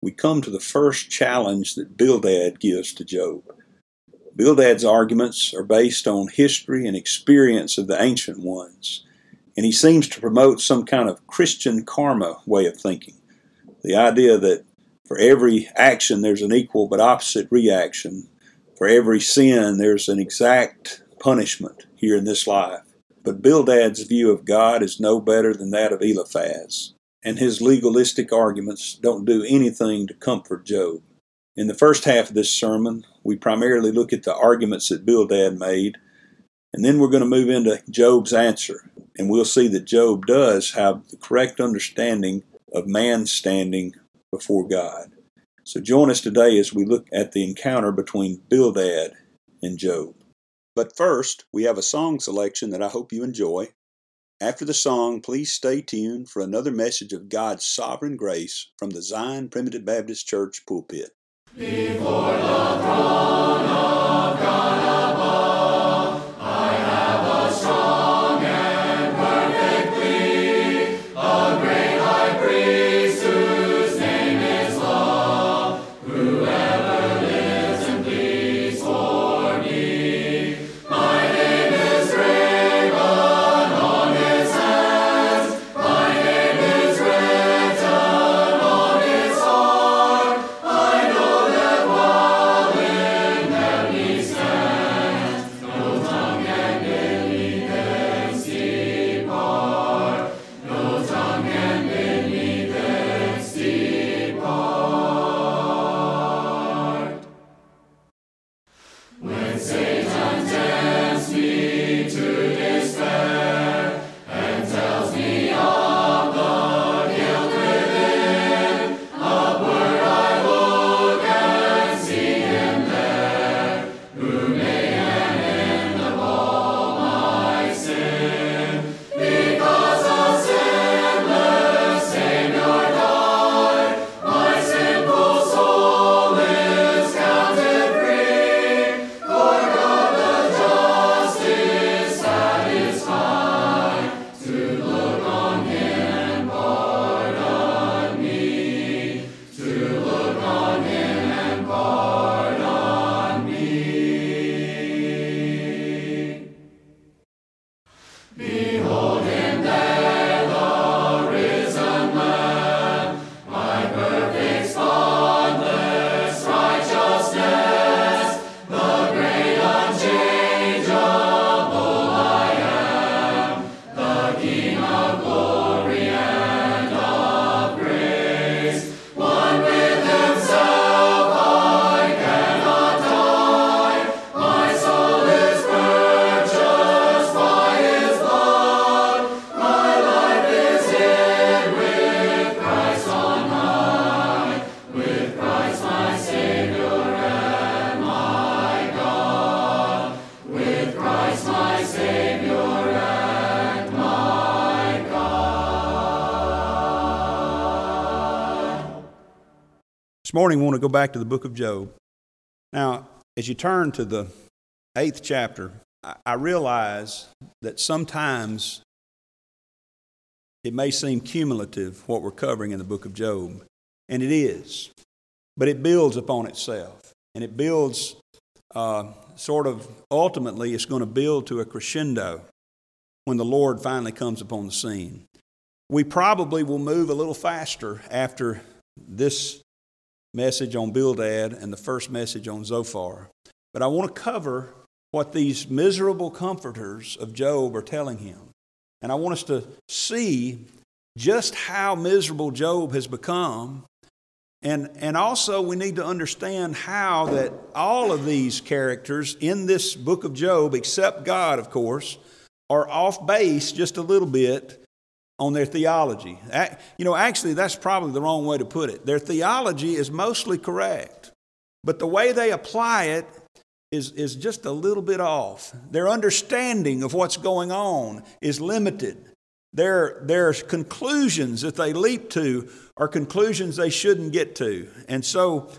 we come to the first challenge that Bildad gives to Job. Bildad's arguments are based on history and experience of the ancient ones, and he seems to promote some kind of Christian karma way of thinking. The idea that for every action there's an equal but opposite reaction, for every sin there's an exact punishment here in this life. But Bildad's view of God is no better than that of Eliphaz and his legalistic arguments don't do anything to comfort Job. In the first half of this sermon, we primarily look at the arguments that Bildad made, and then we're going to move into Job's answer, and we'll see that Job does have the correct understanding of man's standing before God. So join us today as we look at the encounter between Bildad and Job. But first, we have a song selection that I hope you enjoy. After the song, please stay tuned for another message of God's sovereign grace from the Zion Primitive Baptist Church pulpit. Before the throne morning, we want to go back to the book of Job. Now, as you turn to the eighth chapter, I realize that sometimes it may seem cumulative what we're covering in the book of Job, and it is, but it builds upon itself, and it builds uh, sort of ultimately, it's going to build to a crescendo when the Lord finally comes upon the scene. We probably will move a little faster after this message on Bildad and the first message on Zophar. But I want to cover what these miserable comforters of Job are telling him. And I want us to see just how miserable Job has become. And, and also, we need to understand how that all of these characters in this book of Job, except God, of course, are off base just a little bit on their theology. You know, actually, that's probably the wrong way to put it. Their theology is mostly correct, but the way they apply it is, is just a little bit off. Their understanding of what's going on is limited. Their, their conclusions that they leap to are conclusions they shouldn't get to. And so,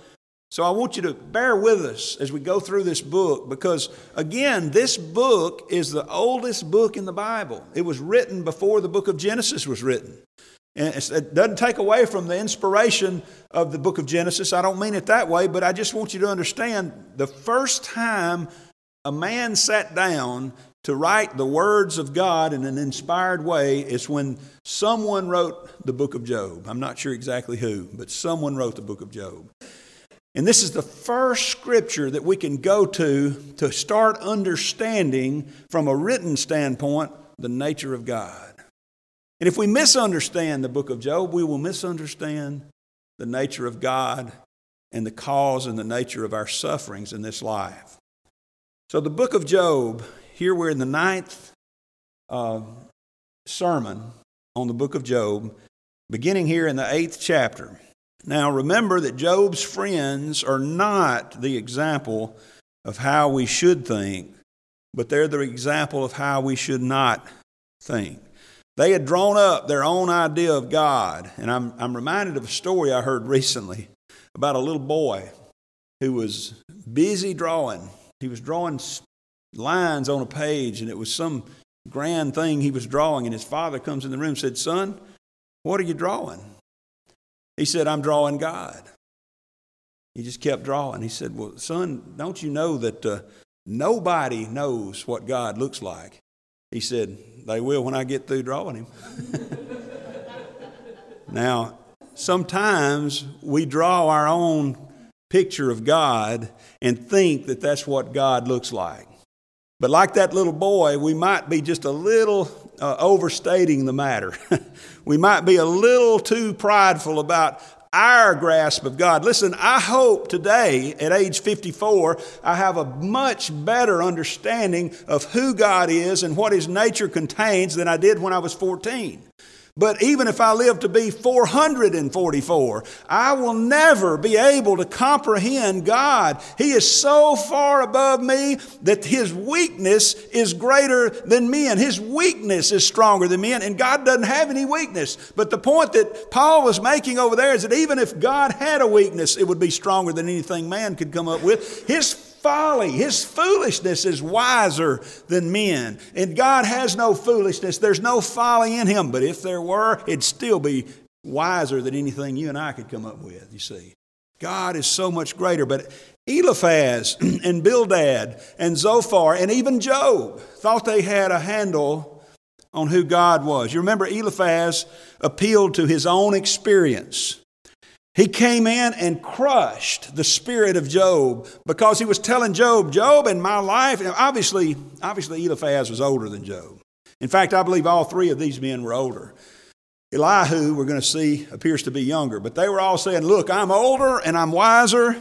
so I want you to bear with us as we go through this book because, again, this book is the oldest book in the Bible. It was written before the book of Genesis was written. And it doesn't take away from the inspiration of the book of Genesis. I don't mean it that way, but I just want you to understand the first time a man sat down to write the words of God in an inspired way is when someone wrote the book of Job. I'm not sure exactly who, but someone wrote the book of Job. And this is the first scripture that we can go to to start understanding from a written standpoint the nature of God. And if we misunderstand the book of Job, we will misunderstand the nature of God and the cause and the nature of our sufferings in this life. So, the book of Job, here we're in the ninth uh, sermon on the book of Job, beginning here in the eighth chapter. Now, remember that Job's friends are not the example of how we should think, but they're the example of how we should not think. They had drawn up their own idea of God. And I'm, I'm reminded of a story I heard recently about a little boy who was busy drawing. He was drawing lines on a page, and it was some grand thing he was drawing. And his father comes in the room and said, Son, what are you drawing? He said, I'm drawing God. He just kept drawing. He said, Well, son, don't you know that uh, nobody knows what God looks like? He said, They will when I get through drawing him. now, sometimes we draw our own picture of God and think that that's what God looks like. But like that little boy, we might be just a little uh, overstating the matter. we might be a little too prideful about our grasp of God. Listen, I hope today, at age 54, I have a much better understanding of who God is and what His nature contains than I did when I was 14. But even if I live to be 444, I will never be able to comprehend God. He is so far above me that His weakness is greater than me, and His weakness is stronger than me, and God doesn't have any weakness. But the point that Paul was making over there is that even if God had a weakness, it would be stronger than anything man could come up with. His folly. His foolishness is wiser than men. And God has no foolishness. There's no folly in him. But if there were, it'd still be wiser than anything you and I could come up with, you see. God is so much greater. But Eliphaz and Bildad and Zophar and even Job thought they had a handle on who God was. You remember Eliphaz appealed to his own experience. He came in and crushed the spirit of Job because he was telling Job, Job, in my life, obviously, obviously Eliphaz was older than Job. In fact, I believe all three of these men were older. Elihu, we're going to see, appears to be younger, but they were all saying, Look, I'm older and I'm wiser,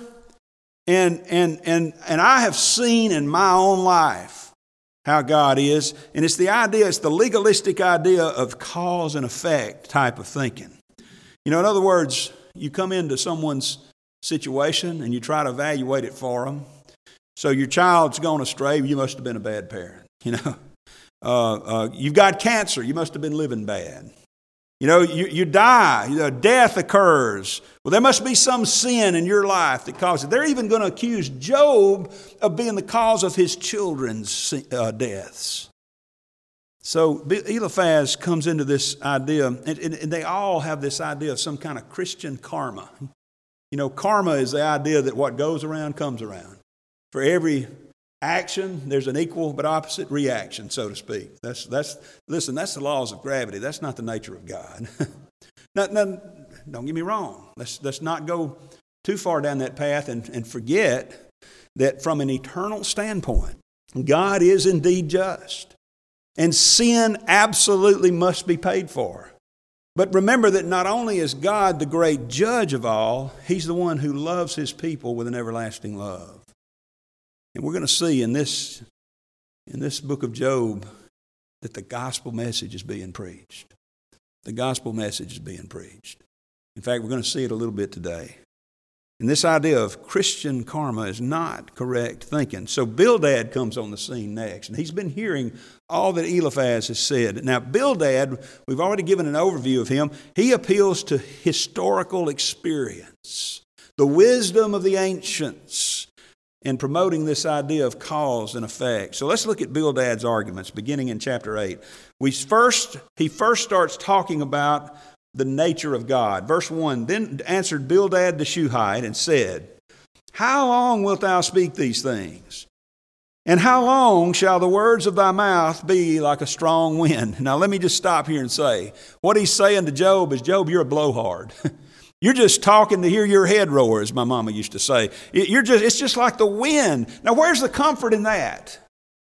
and, and, and, and I have seen in my own life how God is. And it's the idea, it's the legalistic idea of cause and effect type of thinking. You know, in other words, you come into someone's situation and you try to evaluate it for them. So your child's gone astray, you must have been a bad parent. You know, uh, uh, you've got cancer, you must have been living bad. You know, you, you die, you know, death occurs. Well, there must be some sin in your life that causes it. They're even going to accuse Job of being the cause of his children's uh, deaths. So Eliphaz comes into this idea, and, and, and they all have this idea of some kind of Christian karma. You know, karma is the idea that what goes around comes around. For every action, there's an equal but opposite reaction, so to speak. That's, that's, listen, that's the laws of gravity. That's not the nature of God. not, not, don't get me wrong. Let's, let's not go too far down that path and, and forget that from an eternal standpoint, God is indeed just. And sin absolutely must be paid for. But remember that not only is God the great judge of all, He's the one who loves His people with an everlasting love. And we're going to see in this, in this book of Job that the gospel message is being preached. The gospel message is being preached. In fact, we're going to see it a little bit today. And this idea of Christian karma is not correct thinking. So Bildad comes on the scene next, and he's been hearing all that Eliphaz has said. Now, Bildad, we've already given an overview of him. He appeals to historical experience, the wisdom of the ancients, in promoting this idea of cause and effect. So let's look at Bildad's arguments, beginning in chapter 8. We first, he first starts talking about the nature of God. Verse 1 Then answered Bildad the Shuhite and said, How long wilt thou speak these things? And how long shall the words of thy mouth be like a strong wind? Now, let me just stop here and say what he's saying to Job is Job, you're a blowhard. You're just talking to hear your head roar, as my mama used to say. You're just, it's just like the wind. Now, where's the comfort in that?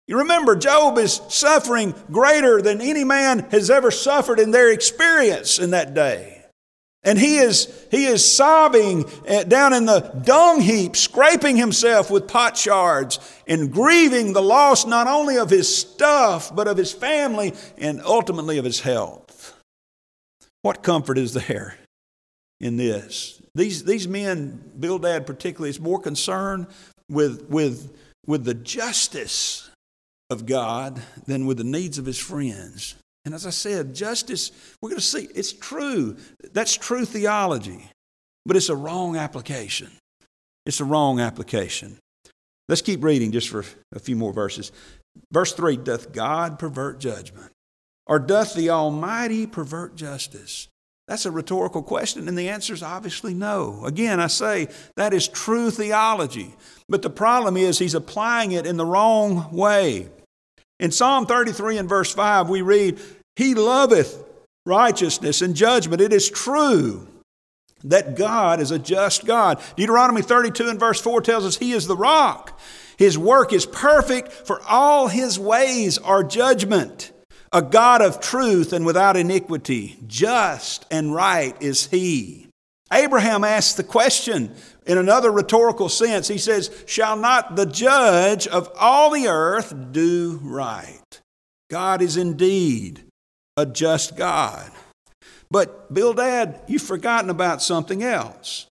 You remember, Job is suffering greater than any man has ever suffered in their experience in that day. And he is, he is sobbing eh, down in the dung heap, scraping himself with potsherds and grieving the loss not only of his stuff, but of his family and ultimately of his health. What comfort is there? in this. These, these men, Bildad particularly, is more concerned with, with, with the justice of God than with the needs of his friends. And as I said, justice, we're going to see, it's true. That's true theology, but it's a wrong application. It's a wrong application. Let's keep reading just for a few more verses. Verse 3 Doth God pervert judgment? Or doth the Almighty pervert justice? That's a rhetorical question, and the answer is obviously no. Again, I say that is true theology, but the problem is he's applying it in the wrong way. In Psalm 33 and verse 5, we read, He loveth righteousness and judgment. It is true that God is a just God. Deuteronomy 32 and verse 4 tells us He is the rock. His work is perfect, for all His ways are judgment a God of truth and without iniquity. Just and right is he. Abraham asks the question in another rhetorical sense. He says, Shall not the judge of all the earth do right? God is indeed a just God. But Bildad, you've forgotten about something else.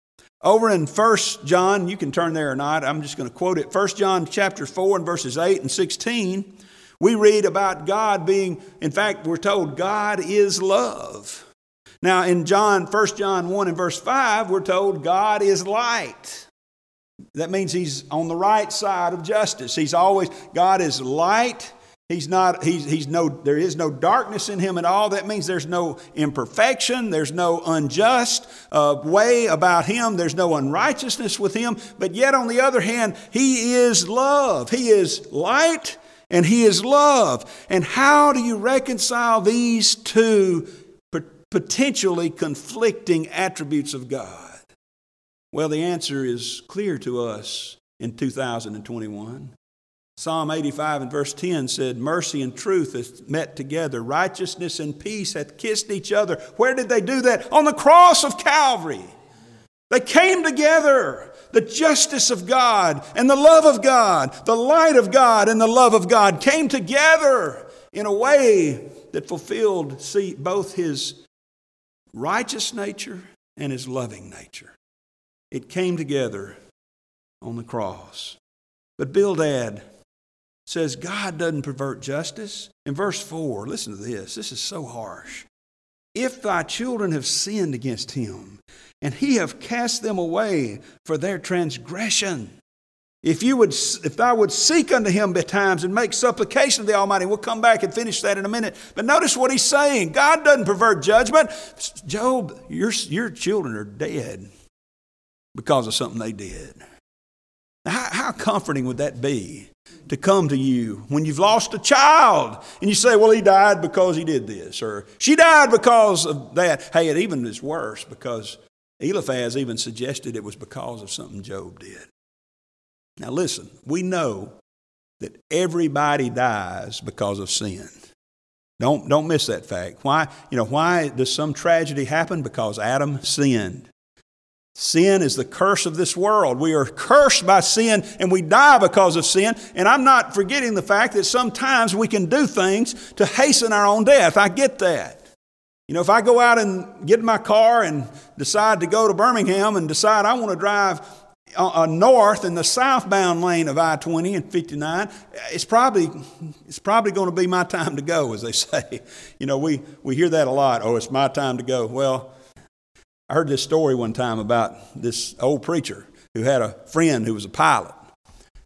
Over in 1 John, you can turn there or not, I'm just going to quote it. 1 John chapter 4 and verses 8 and 16. We read about God being, in fact, we're told God is love. Now, in John, 1 John 1 and verse 5, we're told God is light. That means he's on the right side of justice. He's always, God is light. He's not, he's, he's no, there is no darkness in him at all. That means there's no imperfection, there's no unjust uh, way about him, there's no unrighteousness with him. But yet, on the other hand, he is love. He is light and He is love. And how do you reconcile these two potentially conflicting attributes of God? Well, the answer is clear to us in 2021. Psalm 85 and verse 10 said, Mercy and truth have met together, righteousness and peace hath kissed each other. Where did they do that? On the cross of Calvary. They came together. The justice of God and the love of God, the light of God and the love of God came together in a way that fulfilled both his righteous nature and his loving nature. It came together on the cross. But Bildad says God doesn't pervert justice. In verse 4, listen to this. This is so harsh. if thy children have sinned against him, and he have cast them away for their transgression. If you would, if thou would seek unto him betimes and make supplication to the Almighty, we'll come back and finish that in a minute. But notice what he's saying. God doesn't pervert judgment. Job, your, your children are dead because of something they did. How, how comforting would that be to come to you when you've lost a child and you say, well, he died because he did this, or she died because of that. Hey, it even is worse because Eliphaz even suggested it was because of something Job did. Now, listen, we know that everybody dies because of sin. Don't, don't miss that fact. Why, you know, why does some tragedy happen? Because Adam sinned. Sin is the curse of this world. We are cursed by sin and we die because of sin. And I'm not forgetting the fact that sometimes we can do things to hasten our own death. I get that. You know, if I go out and get in my car and decide to go to Birmingham and decide I want to drive uh, north in the southbound lane of I 20 and 59, it's probably, it's probably going to be my time to go, as they say. You know, we, we hear that a lot. Oh, it's my time to go. Well, I heard this story one time about this old preacher who had a friend who was a pilot.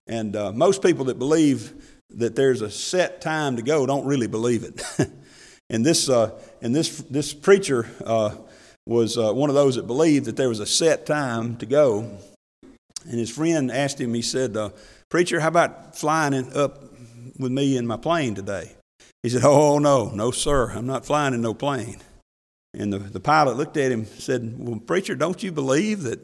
And uh, most people that believe that there's a set time to go don't really believe it. and this, uh, and this, this preacher uh, was uh, one of those that believed that there was a set time to go. And his friend asked him, he said, uh, Preacher, how about flying up with me in my plane today? He said, Oh, no, no, sir, I'm not flying in no plane. And the, the pilot looked at him and said, Well, preacher, don't you believe that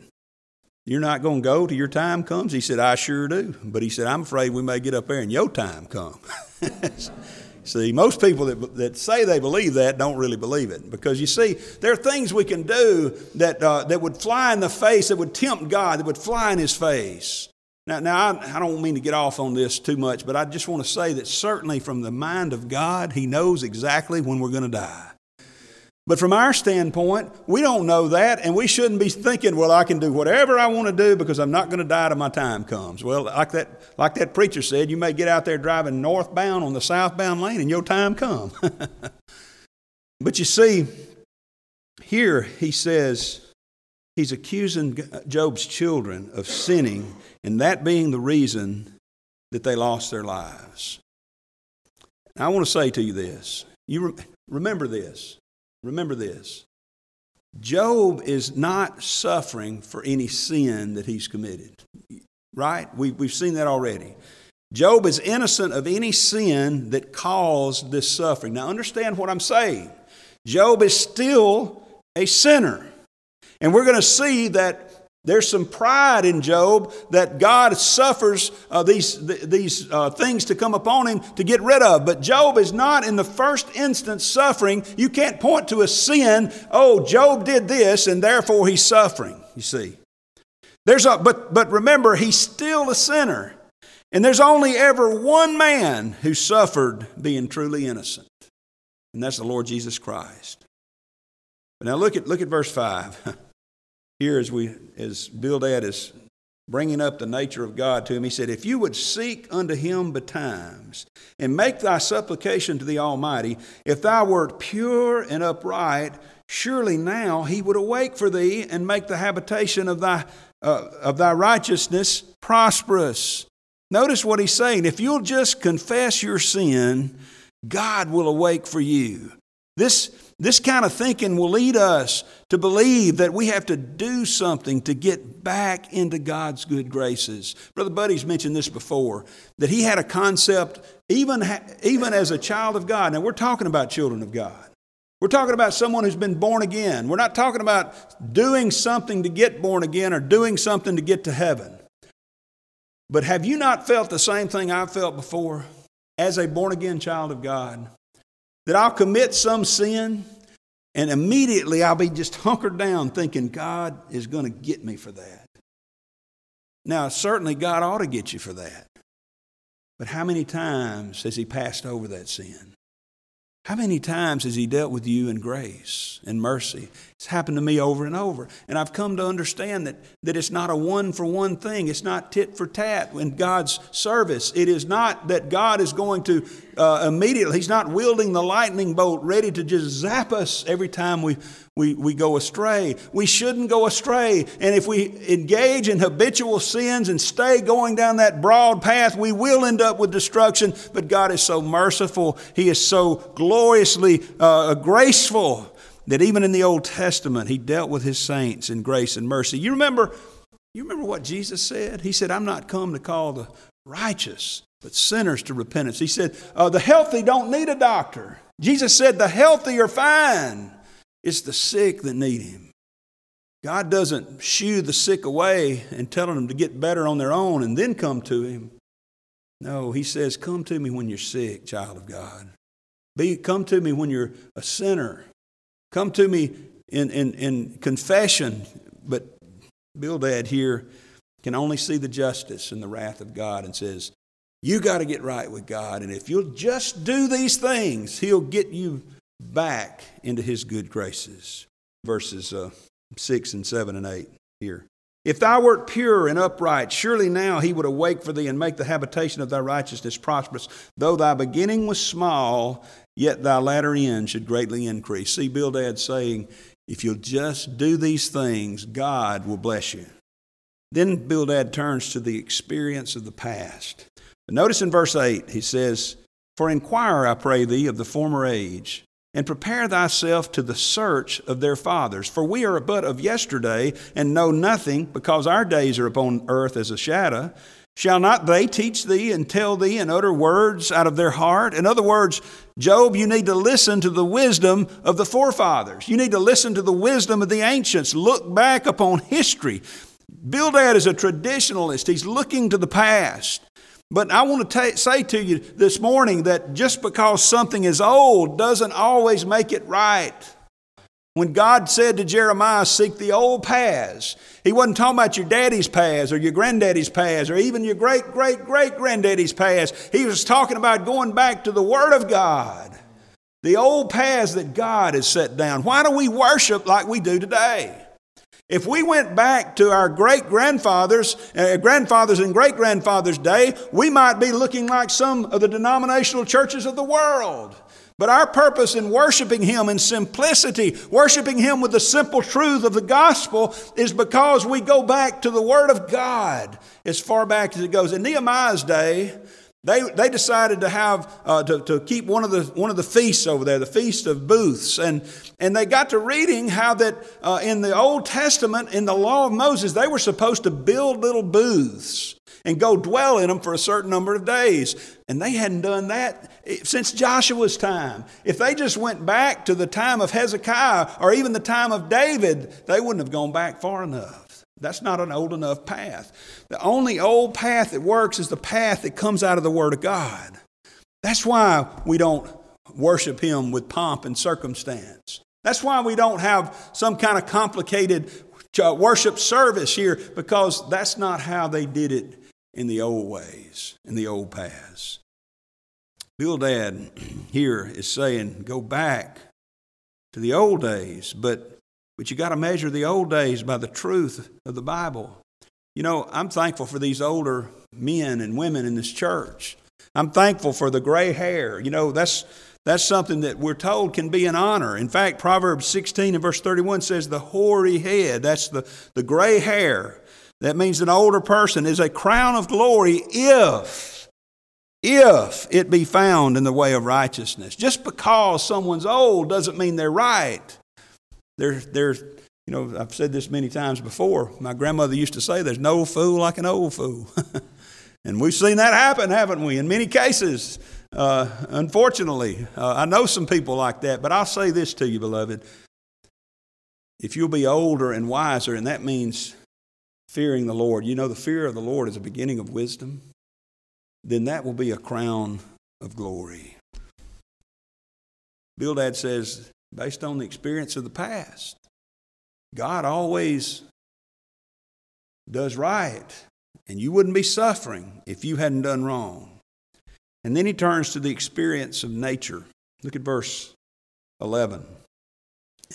you're not going to go till your time comes? He said, I sure do. But he said, I'm afraid we may get up there and your time come. See, most people that, that say they believe that don't really believe it. Because you see, there are things we can do that, uh, that would fly in the face, that would tempt God, that would fly in His face. Now, now I, I don't mean to get off on this too much, but I just want to say that certainly from the mind of God, He knows exactly when we're going to die. But from our standpoint, we don't know that, and we shouldn't be thinking, well, I can do whatever I want to do because I'm not going to die till my time comes. Well, like that, like that preacher said, you may get out there driving northbound on the southbound lane and your time come. but you see, here he says he's accusing uh, Job's children of sinning, and that being the reason that they lost their lives. I want to say to you this. You re- remember this. Remember this Job is not suffering for any sin that he's committed, right? We, we've seen that already. Job is innocent of any sin that caused this suffering. Now, understand what I'm saying. Job is still a sinner. And we're going to see that there's some pride in Job that God suffers uh, these, th- these uh, things to come upon him to get rid of. But Job is not in the first instance suffering. You can't point to a sin, oh, Job did this and therefore he's suffering, you see. There's a, but, but remember, he's still a sinner. And there's only ever one man who suffered being truly innocent, and that's the Lord Jesus Christ. But now look at, look at verse 5. here as we as Bildad is bringing up the nature of God to him, he said, If you would seek unto him betimes and make thy supplication to the Almighty, if thou wert pure and upright, surely now he would awake for thee and make the habitation of thy, uh, of thy righteousness prosperous. Notice what he's saying. If you'll just confess your sin, God will awake for you. This this kind of thinking will lead us to believe that we have to do something to get back into God's good graces. Brother Buddy's mentioned this before, that he had a concept, even, even as a child of God. Now, we're talking about children of God. We're talking about someone who's been born again. We're not talking about doing something to get born again or doing something to get to heaven. But have you not felt the same thing I've felt before as a born again child of God? That I'll commit some sin and immediately I'll be just hunkered down thinking God is going to get me for that. Now, certainly God ought to get you for that. But how many times has He passed over that sin? How many times has He dealt with you in grace and mercy? It's happened to me over and over. And I've come to understand that, that it's not a one for one thing, it's not tit for tat in God's service. It is not that God is going to uh, immediately, he's not wielding the lightning bolt ready to just zap us every time we, we, we go astray. We shouldn't go astray. And if we engage in habitual sins and stay going down that broad path, we will end up with destruction. But God is so merciful, He is so gloriously uh, graceful that even in the Old Testament, He dealt with His saints in grace and mercy. You remember, you remember what Jesus said? He said, I'm not come to call the righteous but sinners to repentance. He said, uh, The healthy don't need a doctor. Jesus said, The healthy are fine. It's the sick that need him. God doesn't shoo the sick away and tell them to get better on their own and then come to him. No, he says, Come to me when you're sick, child of God. Be, come to me when you're a sinner. Come to me in, in, in confession. But Bildad here can only see the justice and the wrath of God and says, you got to get right with God. And if you'll just do these things, He'll get you back into His good graces. Verses uh, 6 and 7 and 8 here. If thou wert pure and upright, surely now he would awake for thee and make the habitation of thy righteousness prosperous. Though thy beginning was small, yet thy latter end should greatly increase. See Bildad saying, if you'll just do these things, God will bless you. Then Bildad turns to the experience of the past. Notice in verse 8, he says, For inquire, I pray thee, of the former age, and prepare thyself to the search of their fathers. For we are but of yesterday, and know nothing, because our days are upon earth as a shadow. Shall not they teach thee and tell thee and utter words out of their heart? In other words, Job, you need to listen to the wisdom of the forefathers. You need to listen to the wisdom of the ancients. Look back upon history. Bildad is a traditionalist, he's looking to the past. But I want to say to you this morning that just because something is old doesn't always make it right. When God said to Jeremiah, Seek the old paths, He wasn't talking about your daddy's paths or your granddaddy's paths or even your great great great granddaddy's paths. He was talking about going back to the Word of God, the old paths that God has set down. Why do we worship like we do today? If we went back to our great grandfathers, uh, grandfathers and great grandfathers' day, we might be looking like some of the denominational churches of the world. But our purpose in worshiping Him in simplicity, worshiping Him with the simple truth of the gospel, is because we go back to the Word of God as far back as it goes. In Nehemiah's day, they, they decided to have uh, to, to keep one of the one of the feasts over there, the feast of booths, and and they got to reading how that uh, in the Old Testament, in the law of Moses, they were supposed to build little booths and go dwell in them for a certain number of days, and they hadn't done that since Joshua's time. If they just went back to the time of Hezekiah or even the time of David, they wouldn't have gone back far enough. That's not an old enough path. The only old path that works is the path that comes out of the Word of God. That's why we don't worship Him with pomp and circumstance. That's why we don't have some kind of complicated uh, worship service here, because that's not how they did it in the old ways, in the old paths. Bildad here is saying, go back to the old days, but but you got to measure the old days by the truth of the Bible. You know, I'm thankful for these older men and women in this church. I'm thankful for the gray hair. You know, that's that's something that we're told can be an honor. In fact, Proverbs 16 and verse 31 says the hoary head, that's the, the gray hair. That means an older person is a crown of glory if, if it be found in the way of righteousness. Just because someone's old doesn't mean they're right. There, there's, you know, I've said this many times before. My grandmother used to say, "There's no fool like an old fool," and we've seen that happen, haven't we? In many cases, uh, unfortunately, uh, I know some people like that. But I'll say this to you, beloved: if you'll be older and wiser, and that means fearing the Lord, you know, the fear of the Lord is a beginning of wisdom. Then that will be a crown of glory. Bildad says, based on the experience of the past. God always does right, and you wouldn't be suffering if you hadn't done wrong. And then he turns to the experience of nature. Look at verse 11.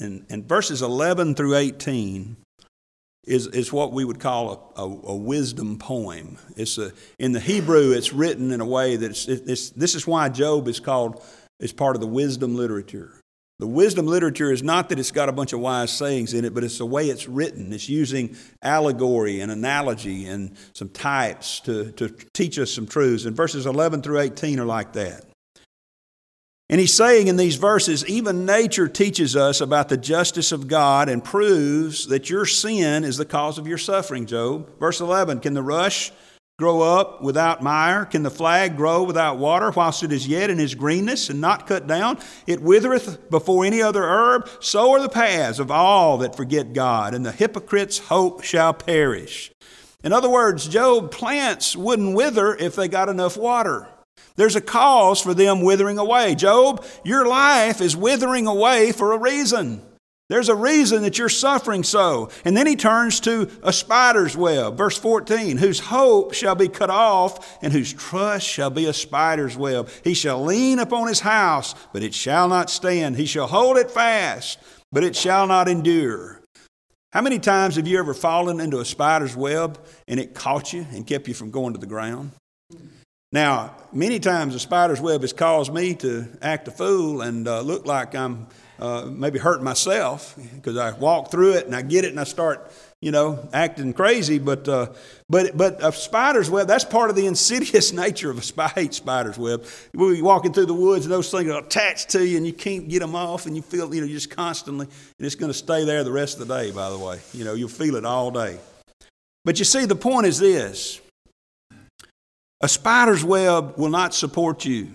And, and verses 11 through 18 is, is what we would call a, a, a wisdom poem. It's a, in the Hebrew, it's written in a way that it's, it's, this is why Job is called, is part of the wisdom literature. The wisdom literature is not that it's got a bunch of wise sayings in it, but it's the way it's written. It's using allegory and analogy and some types to, to teach us some truths. And verses 11 through 18 are like that. And he's saying in these verses, even nature teaches us about the justice of God and proves that your sin is the cause of your suffering, Job. Verse 11 Can the rush grow up without mire? Can the flag grow without water whilst it is yet in his greenness and not cut down? It withereth before any other herb. So are the paths of all that forget God, and the hypocrite's hope shall perish. In other words, Job, plants wouldn't wither if they got enough water. There's a cause for them withering away. Job, your life is withering away for a reason. There's a reason that you're suffering so. And then he turns to a spider's web, verse 14, whose hope shall be cut off, and whose trust shall be a spider's web. He shall lean upon his house, but it shall not stand. He shall hold it fast, but it shall not endure. How many times have you ever fallen into a spider's web and it caught you and kept you from going to the ground? Now, many times a spider's web has caused me to act a fool and uh, look like I'm uh, maybe hurt myself because I walk through it and I get it and I start, you know, acting crazy. But, uh, but, but a spider's web, that's part of the insidious nature of a spider. I hate spider's web. We're walking through the woods and those things are attached to you and you can't get them off and you feel, you know, just constantly, and it's going to stay there the rest of the day, by the way. You know, you'll feel it all day. But you see, the point is this a spider's web will not support you.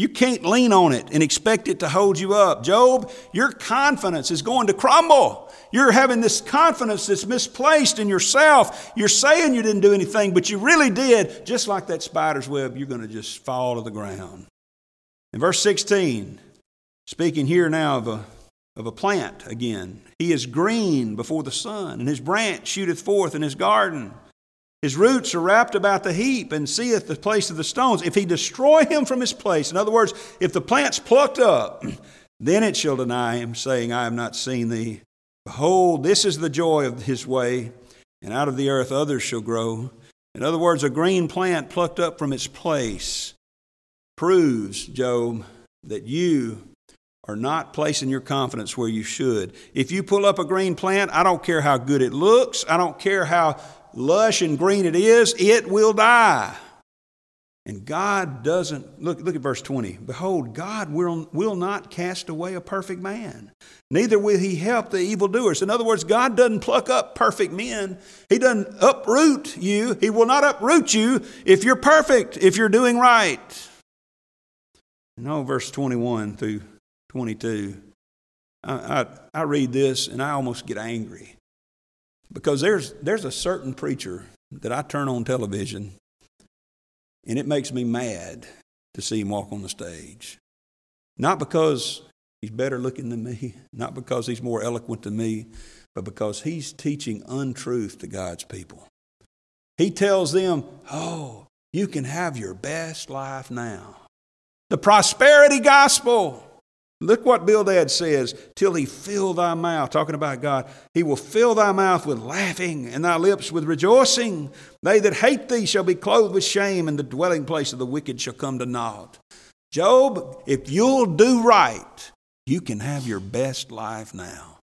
You can't lean on it and expect it to hold you up. Job, your confidence is going to crumble. You're having this confidence that's misplaced in yourself. You're saying you didn't do anything, but you really did. Just like that spider's web, you're going to just fall to the ground. In verse 16, speaking here now of a, of a plant again, he is green before the sun, and his branch shooteth forth in his garden. His roots are wrapped about the heap and seeth the place of the stones. If he destroy him from his place, in other words, if the plant's plucked up, then it shall deny him, saying, I have not seen thee. Behold, this is the joy of his way, and out of the earth others shall grow. In other words, a green plant plucked up from its place proves, Job, that you are not placing your confidence where you should. If you pull up a green plant, I don't care how good it looks, I don't care how lush and green it is, it will die. And God doesn't, look, look at verse 20. Behold, God will, will not cast away a perfect man, neither will he help the evildoers. In other words, God doesn't pluck up perfect men. He doesn't uproot you. He will not uproot you if you're perfect, if you're doing right. No, oh, verse 21 through 22. I, I, I read this and I almost get angry. Because there's, there's a certain preacher that I turn on television and it makes me mad to see him walk on the stage. Not because he's better looking than me, not because he's more eloquent than me, but because he's teaching untruth to God's people. He tells them, Oh, you can have your best life now. The prosperity gospel. Look what Bildad says, till he fill thy mouth, talking about God. He will fill thy mouth with laughing and thy lips with rejoicing. They that hate thee shall be clothed with shame, and the dwelling place of the wicked shall come to naught. Job, if you'll do right, you can have your best life now.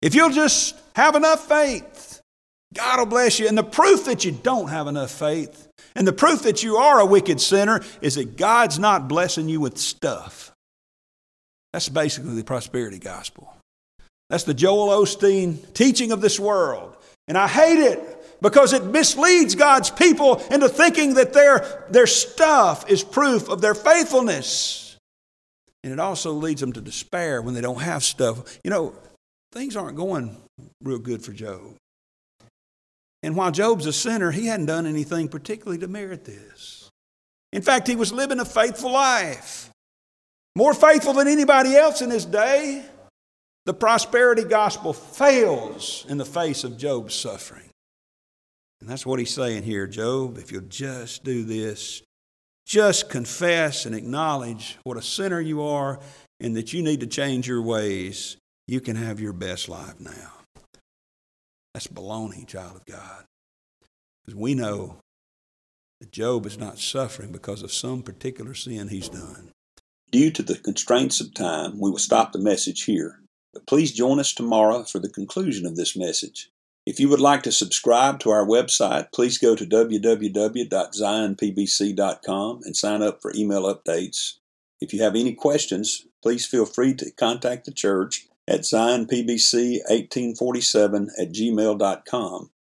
If you'll just have enough faith, God will bless you. And the proof that you don't have enough faith, and the proof that you are a wicked sinner, is that God's not blessing you with stuff. That's basically the prosperity gospel. That's the Joel Osteen teaching of this world. And I hate it because it misleads God's people into thinking that their, their stuff is proof of their faithfulness. And it also leads them to despair when they don't have stuff. You know, things aren't going real good for Job. And while Job's a sinner, he hadn't done anything particularly to merit this. In fact, he was living a faithful life more faithful than anybody else in his day, the prosperity gospel fails in the face of Job's suffering. And that's what he's saying here, Job. If you'll just do this, just confess and acknowledge what a sinner you are and that you need to change your ways, you can have your best life now. That's baloney, child of God. Because we know that Job is not suffering because of some particular sin he's done. Due to the constraints of time, we will stop the message here. But please join us tomorrow for the conclusion of this message. If you would like to subscribe to our website, please go to www.zionpbc.com and sign up for email updates. If you have any questions, please feel free to contact the church at zionpbc1847 at gmail.com.